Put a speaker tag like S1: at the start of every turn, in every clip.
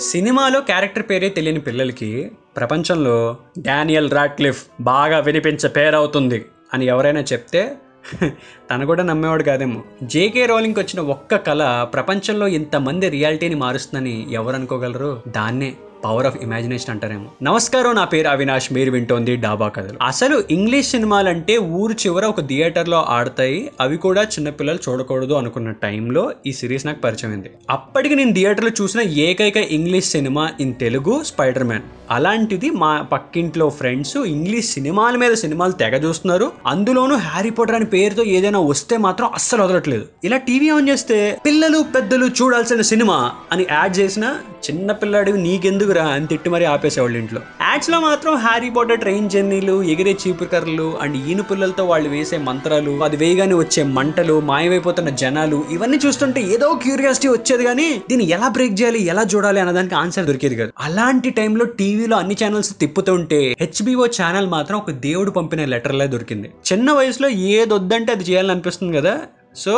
S1: సినిమాలో క్యారెక్టర్ పేరే తెలియని పిల్లలకి ప్రపంచంలో డానియల్ రాట్లిఫ్ బాగా వినిపించే పేరవుతుంది అని ఎవరైనా చెప్తే తను కూడా నమ్మేవాడు కాదేమో. జేకే రోలింగ్కి వచ్చిన ఒక్క కళ ప్రపంచంలో ఇంతమంది రియాలిటీని మారుస్తుందని ఎవరు అనుకోగలరు దాన్నే. పవర్ ఆఫ్ ఇమాజినేషన్ అంటారేమో. నమస్కారం నా పేరు అవినాష్ మీరు వింటోంది డాబా కథలు. అసలు ఇంగ్లీష్ సినిమాలంటే ఊరు చివర ఒక థియేటర్లో ఆడతాయి అవి కూడా చిన్నపిల్లలు చూడకూడదు అనుకున్న టైంలో ఈ సిరీస్ నాకు పరిచయం అయింది. అప్పటికి నేను థియేటర్లో చూసిన ఏకైక English cinema in Telugu spider man అలాంటిది మా పక్కింట్లో ఫ్రెండ్స్ ఇంగ్లీష్ సినిమాల మీద సినిమాలు తెగ చూస్తున్నారు. అందులోనూ హ్యారీ పోటర్ అనే పేరుతో ఏదైనా వస్తే మాత్రం అస్సలు వదలట్లేదు. ఇలా టీవీ ఆన్ చేస్తే పిల్లలు పెద్దలు చూడాల్సిన సినిమా అని యాడ్ చేసిన చిన్న పిల్లాడివి నీకెందుకురా అని తిట్టి మరీ ఆపేసేవాళ్ళు ఇంట్లో. యాడ్స్లో మాత్రం హ్యారీ పోటర్ ట్రైన్ జర్నీలు ఎగిరే చీపుకర్రలు అండ్ ఈను పిల్లలతో వాళ్ళు వేసే మంత్రాలు అది వేయగానే వచ్చే మంటలు మాయమైపోతున్న జనాలు ఇవన్నీ చూస్తుంటే ఏదో క్యూరియాసిటీ వచ్చేది కానీ దీన్ని ఎలా బ్రేక్ చేయాలి ఎలా చూడాలి అన్నదానికి ఆన్సర్ దొరికేది కాదు. అలాంటి టైంలో టీవీ టీవీలో అన్ని ఛానల్స్ తిప్పుతుంటే హెచ్బిఓ ఛానల్ మాత్రం ఒక దేవుడు పంపిన లెటర్లే దొరికింది. చిన్న వయసులో ఏది వద్దంటే అది చేయాలని అనిపిస్తుంది కదా? సో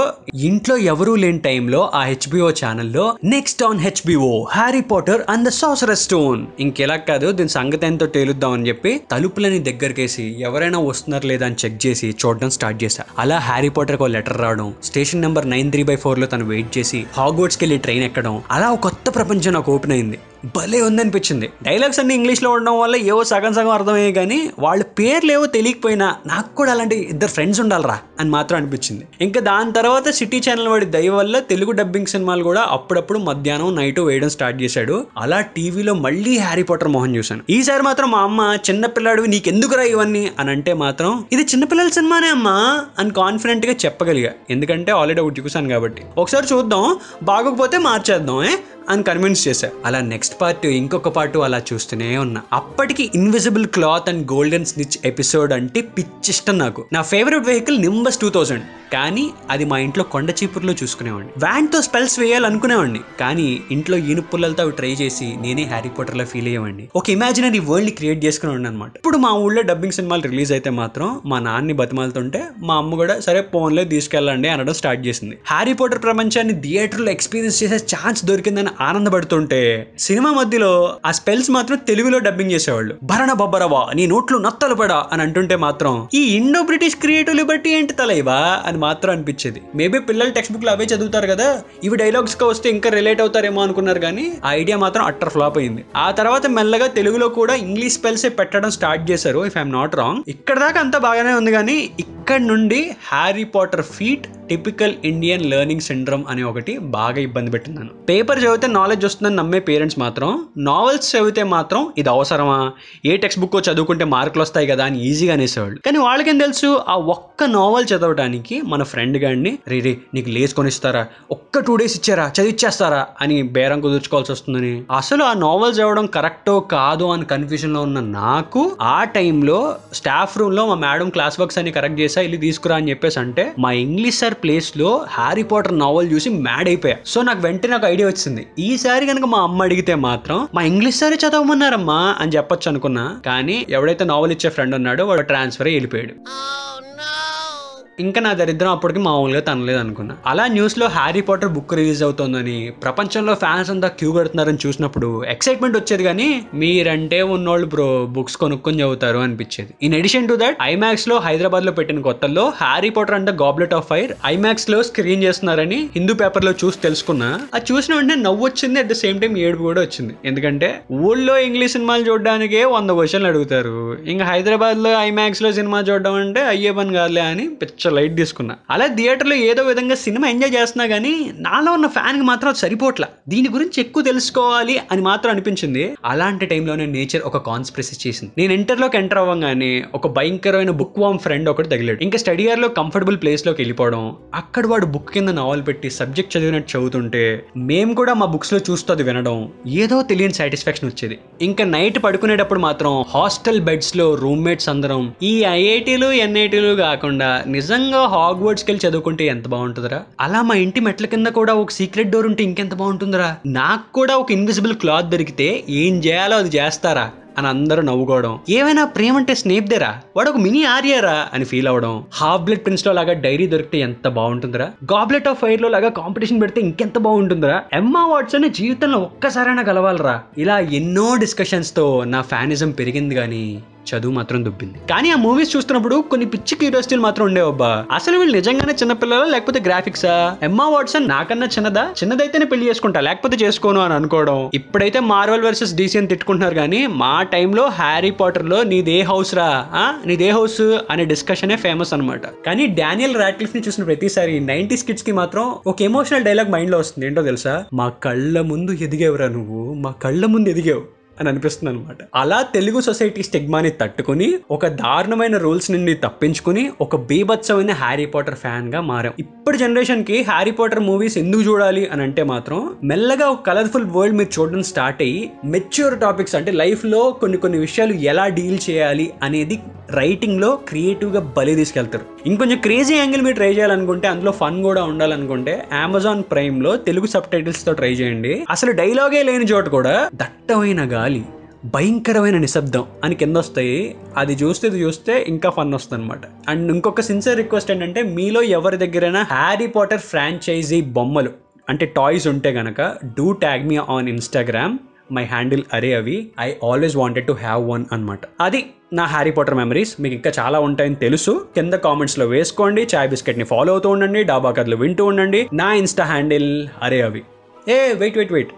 S1: ఇంట్లో ఎవరూ లేని టైంలో ఆ హెచ్బిఓ ఛానల్లో next on HBO Harry Potter and the సాసర stone ఇంకెలా కాదు దీని సంగతి ఎంతో తేలుద్దాం అని చెప్పి తలుపులని దగ్గరకేసి ఎవరైనా వస్తున్నారు లేదా అని చెక్ చేసి చూడడం స్టార్ట్ చేశా. అలా హ్యారీ పాటర్ ఒక లెటర్ రావడం station number nine three by ఫోర్లో తను వెయిట్ చేసి హాగ్వర్డ్స్కి వెళ్ళి ట్రైన్ ఎక్కడం అలా ఒక కొత్త ప్రపంచం నాకు ఓపెన్ అయింది. భలే ఉందనిపించింది. డైలాగ్స్ అన్ని ఇంగ్లీష్లో ఉండడం వల్ల ఏవో సగం సగం అర్థమయ్యాయి కానీ వాళ్ళ పేర్లు ఏవో తెలియకపోయినా నాకు కూడా అలాంటి ఇద్దరు ఫ్రెండ్స్ ఉండాలరా అని మాత్రం అనిపించింది. ఇంకా దాని తర్వాత సిటీ ఛానల్ వాడి దయ వల్ల తెలుగు డబ్బింగ్ సినిమాలు కూడా అప్పుడప్పుడు మధ్యాహ్నం నైట్ వేయడం స్టార్ట్ చేశాడు. అలా టీవీలో మళ్ళీ హ్యారీ పాటర్ మోహన్ చూశాను. ఈసారి మాత్రం మా అమ్మ చిన్నపిల్లాడివి నీకెందుకురా ఇవన్నీ? అని అంటే మాత్రం ఇది చిన్నపిల్లల సినిమానే అమ్మా అని కాన్ఫిడెంట్గా చెప్పగలిగా. ఎందుకంటే ఆల్రెడీ ఒకటి చూసాను కాబట్టి. ఒకసారి చూద్దాం. బాగోకపోతే మార్చేద్దాం ఏ? అని కన్విన్స్ చేశా. అలా నెక్స్ట్ పార్ట్ ఇంకొక పార్ట్ అలా చూస్తూనే ఉన్నా. అప్పటికి invisible cloth and golden snitch episode అంటే పిచ్చిష్టం నాకు. నా favourite vehicle Nimbus two thousand కానీ అది మా ఇంట్లో కొండ చీపుర్లో చూసుకునేవాడిని. వ్యాన్తో స్పెల్స్ వేయాలనుకునేవాడిని. కానీ ఇంట్లో ఈనుపుల్లలతో అవి ట్రై చేసి నేనే హ్యారీ పోటర్లో ఫీల్ అయ్యేవాడిని. ఒక ఇమాజినరీ వరల్డ్ని క్రియేట్ చేసుకుని అనమాట ఇప్పుడు మా ఊళ్ళో డబ్బింగ్ సినిమాలు రిలీజ్ అయితే మాత్రం మా నాన్ని బతిమాలుతుంటే మా అమ్మ కూడా సరే ఫోన్లో తీసుకెళ్ళండి అనడం స్టార్ట్ చేసింది. హ్యారీ పోటర్ ప్రపంచాన్ని థియేటర్లో ఎక్స్పీరియన్స్ చేసే ఛాన్స్ దొరికిందని ఆనందపడుతుంటే సినిమా మధ్యలో ఆ స్పెల్స్ మాత్రం తెలుగులో డబ్బింగ్ చేసేవాళ్ళు. భరణ బొబ్బరవా నీ నోట్లు నత్తలు పడా అని అంటుంటే మాత్రం ఈ ఇండో బ్రిటిష్ క్రియేటివ్ బట్టి ఏంటి తలైవా అని మాత్రం అనిపించేది. మేబీ పిల్లలు టెక్స్ట్ బుక్లు అవే చదువుతారు కదా ఇవి డైలాగ్స్గా వస్తే ఇంకా రిలేట్ అవుతారేమో అనుకున్నారు కానీ ఆ ఐడియా మాత్రం అట్టర్ ఫ్లాప్ అయింది. ఆ తర్వాత మెల్లగా తెలుగులో కూడా ఇంగ్లీష్ స్పెల్స్ పెట్టడం స్టార్ట్ చేశారు ఇఫ్ ఐఎమ్ నాట్ రాంగ్ ఇక్కడ దాకా అంతా బాగానే ఉంది కానీ అక్కడి నుండి Harry Potter feat typical Indian learning syndrome అని ఒకటి బాగా ఇబ్బంది పెట్టిందాను. పేపర్ చదివితే నాలెడ్జ్ వస్తుందని నమ్మే పేరెంట్స్ మాత్రం నావెల్స్ చదివితే మాత్రం ఇది అవసరమా? ఏ టెక్స్ట్ బుక్ చదువుకుంటే మార్కులు వస్తాయి కదా అని ఈజీగా అనేసేవాళ్ళు. కానీ వాళ్ళకేం తెలుసు? ఆ ఒక్క నావెల్ చదవడానికి మన ఫ్రెండ్ గాడిని రే రే నీకు లేస్ కొనిస్తారా? ఒక్క టూ డేస్ ఇచ్చారా? చదివిచ్చేస్తారా? అని బేరం కుదుర్చుకోవాల్సి వస్తుందని అసలు ఆ నావెల్ చదవడం కరెక్టో కాదో అని కన్ఫ్యూజన్లో ఉన్న నాకు ఆ టైంలో స్టాఫ్ రూమ్లో మా మేడం క్లాస్ వర్క్స్ అన్ని కరెక్ట్ చేశారు వెళ్ళి తీసుకురా అని చెప్పేసి అంటే మా ఇంగ్లీష్ సార్ ప్లేస్లో హ్యారీ పాటర్ నావెల్ చూసి మ్యాడ్ అయిపోయా. సో నాకు వెంటనే ఒక ఐడియా వచ్చింది. ఈసారి కనుక మా అమ్మ అడిగితే మాత్రం మా ఇంగ్లీష్ సారే చదవమన్నారమ్మా? అని చెప్పొచ్చు అనుకున్నా. కానీ ఎవడైతే నావల్ ఇచ్చే ఫ్రెండ్ ఉన్నాడో వాడు ట్రాన్స్ఫర్ వెళ్ళిపోయాడు. Oh, ఇంకా నా దరిద్రం అప్పటికి మామూలుగా తనలేదు అనుకున్నా. అలా న్యూస్లో హ్యారీ పాటర్ బుక్ రిలీజ్ అవుతోందని ప్రపంచంలో ఫ్యాన్స్ అంతా క్యూ కడుతున్నారని చూసినప్పుడు ఎక్సైట్మెంట్ వచ్చేది కానీ మీరంటే ఉన్నోళ్ళు బ్రో బుక్స్ కొనుక్కొని చదువుతారు అనిపించేది. ఇన్ ఎడిషన్ టు దట్ ఐమాక్స్లో హైదరాబాద్లో పెట్టిన కొత్తల్లో హ్యారీ పాటర్ అంటే గాబ్లెట్ ఆఫ్ ఫైర్ ఐమాక్స్లో స్క్రీన్ చేస్తున్నారని హిందూ పేపర్లో చూసి తెలుసుకున్నా. అది చూసిన వెంటనే నవ్వు వచ్చింది అట్ ద సేమ్ టైం ఏడుపు కూడా వచ్చింది. ఎందుకంటే ఊళ్ళో ఇంగ్లీష్ సినిమాలు చూడడానికే వంద క్వశ్చన్లు అడుగుతారు. ఇంకా హైదరాబాద్లో ఐమాక్స్లో సినిమా చూడడం అంటే అయ్యే పని కాదులే అని పిచ్చ లైట్ తీసుకున్నా. అలా థియేటర్లో ఏదో విధంగా సినిమా ఎంజాయ్ చేస్తున్నా కానీ నాలో ఉన్న ఫ్యాన్కి మాత్రం అది సరిపోట్లా. దీని గురించి ఎక్కువ తెలుసుకోవాలి అని మాత్రం అనిపించింది. అలాంటి టైంలోనే నేచర్ ఒక కాన్స్పిరసీ చేసింది. నేను ఇంటర్లోకి ఎంటర్ అవ్వగానే ఒక భయంకరమైన బుక్ వామ్ ఫ్రెండ్ ఒకటి తగిలాడు. ఇంకా స్టడీ ఇయర్లో కంఫర్టబుల్ ప్లేస్లోకి వెళ్ళిపోవడం అక్కడ వాడు బుక్ కింద నావల్ పెట్టి సబ్జెక్ట్ చదివినట్టు చదువుతుంటే మేము కూడా మా బుక్స్లో చూస్తూ అది వినడం ఏదో తెలియని సాటిస్ఫాక్షన్ వచ్చేది. ఇంకా నైట్ పడుకునేటప్పుడు మాత్రం హాస్టల్ బెడ్స్లో రూమ్మేట్స్ అందరం ఈ ఐఐటీలు ఎన్ఐటీలు కాకుండా నిజంగా హాగ్వర్డ్స్కి వెళ్ళి చదువుకుంటే ఎంత బాగుంటుందిరా? అలా మా ఇంటి మెట్ల కింద కూడా ఒక సీక్రెట్ డోర్ ఉంటే ఇంకెంత బాగుంటుందిరా? నాకు కూడా ఒక ఇన్విజిబుల్ క్లాత్ దొరికితే ఏం చేయాలో అది చేస్తారా? అని అందరూ నవ్వుకోవడం. ఏమైనా ప్రేమ అంటే స్నేప్ వాడు ఒక మినీ ఆర్యరా? అని ఫీల్ అవ్వడం. హాఫ్ బ్లడ్ ప్రిన్స్లో లాగా డైరీ దొరికితే ఎంత బాగుంటుందిరా? గాబ్లెట్ ఆఫ్ ఫైర్లో లాగా కాంపిటీషన్ పెడితే ఇంకెంత బాగుంటుందిరా? ఎమ్మా వాట్సన్ జీవితంలో ఒక్కసారైనా కలవాలరా. ఇలా ఎన్నో డిస్కషన్స్తో నా ఫ్యానిజం పెరిగింది కానీ చదువు మాత్రం దుబ్బింది. కానీ ఆ మూవీస్ చూస్తున్నప్పుడు కొన్ని పిచ్చి క్యూరియాసిటీలు మాత్రం ఉండేవబ్బా అసలు వీళ్ళు నిజంగానే చిన్నపిల్లలా లేకపోతే గ్రాఫిక్సా? ఎమ్మా వాట్సన్ నాకన్నా చిన్నదా? చిన్నదైతేనే పెళ్ళి చేసుకుంటా లేకపోతే చేసుకోను అని అనుకోవడం. ఇప్పుడైతే మార్వల్ వర్సెస్ డీసీ అని తిట్టుకుంటున్నారు కానీ మా టైంలో హ్యారీ పాటర్లో నీదే హౌస్ రా నీదే హౌస్ అనే డిస్కషనే ఫేమస్ అన్నమాట. కానీ డానియల్ రాట్లిఫ్ని చూసిన ప్రతిసారి నైన్టీస్ కిడ్స్కి మాత్రం ఒక ఎమోషనల్ డైలాగ్ మైండ్లో వస్తుంది. ఏంటో తెలుసా? మా కళ్ళ ముందు ఎదిగేవరా నువ్వు. మా కళ్ళ ముందు ఎదిగావు. అని అనిపిస్తుంది అనమాట అలా తెలుగు సొసైటీ స్టిగ్మాని తట్టుకుని ఒక దారుణమైన రూల్స్ నుండి తప్పించుకుని ఒక బీభత్సమైన హ్యారీ పాటర్ ఫ్యాన్గా మారాం. ఇప్పుడు జనరేషన్కి హ్యారీ పాటర్ మూవీస్ ఎందుకు చూడాలి అని అంటే మాత్రం మెల్లగా ఒక కలర్ఫుల్ వరల్డ్ మీరు చూడడం స్టార్ట్ అయ్యి మెచ్యూర్ టాపిక్స్ అంటే లైఫ్లో కొన్ని కొన్ని విషయాలు ఎలా డీల్ చేయాలి అనేది రైటింగ్లో క్రియేటివ్గా బలి తీసుకెళ్తారు. ఇంకొంచెం క్రేజీ యాంగిల్ మీరు ట్రై చేయాలనుకుంటే అందులో ఫన్ కూడా ఉండాలనుకుంటే అమెజాన్ ప్రైమ్లో తెలుగు సబ్ టైటిల్స్తో ట్రై చేయండి. అసలు డైలాగే లేని చోట కూడా దట్టమైన గాలి భయంకరమైన నిశ్శబ్దం అని కింద వస్తాయి. అది చూస్తే ఇది చూస్తే ఇంకా ఫన్ వస్తుంది అనమాట అండ్ ఇంకొక సిన్సియర్ రిక్వెస్ట్ ఏంటంటే మీలో ఎవరి దగ్గరైనా హ్యారీ పాటర్ ఫ్రాంచైజీ బొమ్మలు అంటే టాయ్స్ ఉంటే గనక do tag me on Instagram my handle అరే అవి. I always wanted to have one అనమాట అది నా హ్యారీ పాటర్ మెమరీస్. మీకు ఇంకా చాలా ఉంటాయని తెలుసు. కింద కామెంట్స్లో వేసుకోండి. చాయ్ బిస్కెట్ని ఫాలో అవుతూ ఉండండి. డాబా కథలు వింటూ ఉండండి. నా ఇన్స్టా హ్యాండిల్ అరే అవి. ఏ వెయిట్ వెయిట్ వెయిట్.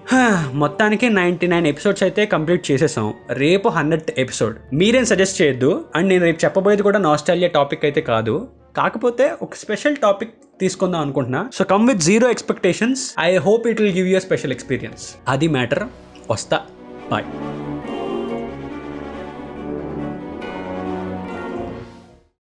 S1: మొత్తానికి నైంటీ నైన్ ఎపిసోడ్స్ అయితే కంప్లీట్ చేసేసాం. రేపు హండ్రెడ్ ఎపిసోడ్. మీరేం సజెస్ట్ చేయొద్దు. అండ్ నేను రేపు చెప్పబోయేది కూడా నాస్టాలియా టాపిక్ అయితే కాదు. కాకపోతే ఒక స్పెషల్ టాపిక్ తీసుకుందాం అనుకుంటున్నా. So come with zero expectations. I hope it will give you special experience. అది మ్యాటర్. వస్తా బాయ్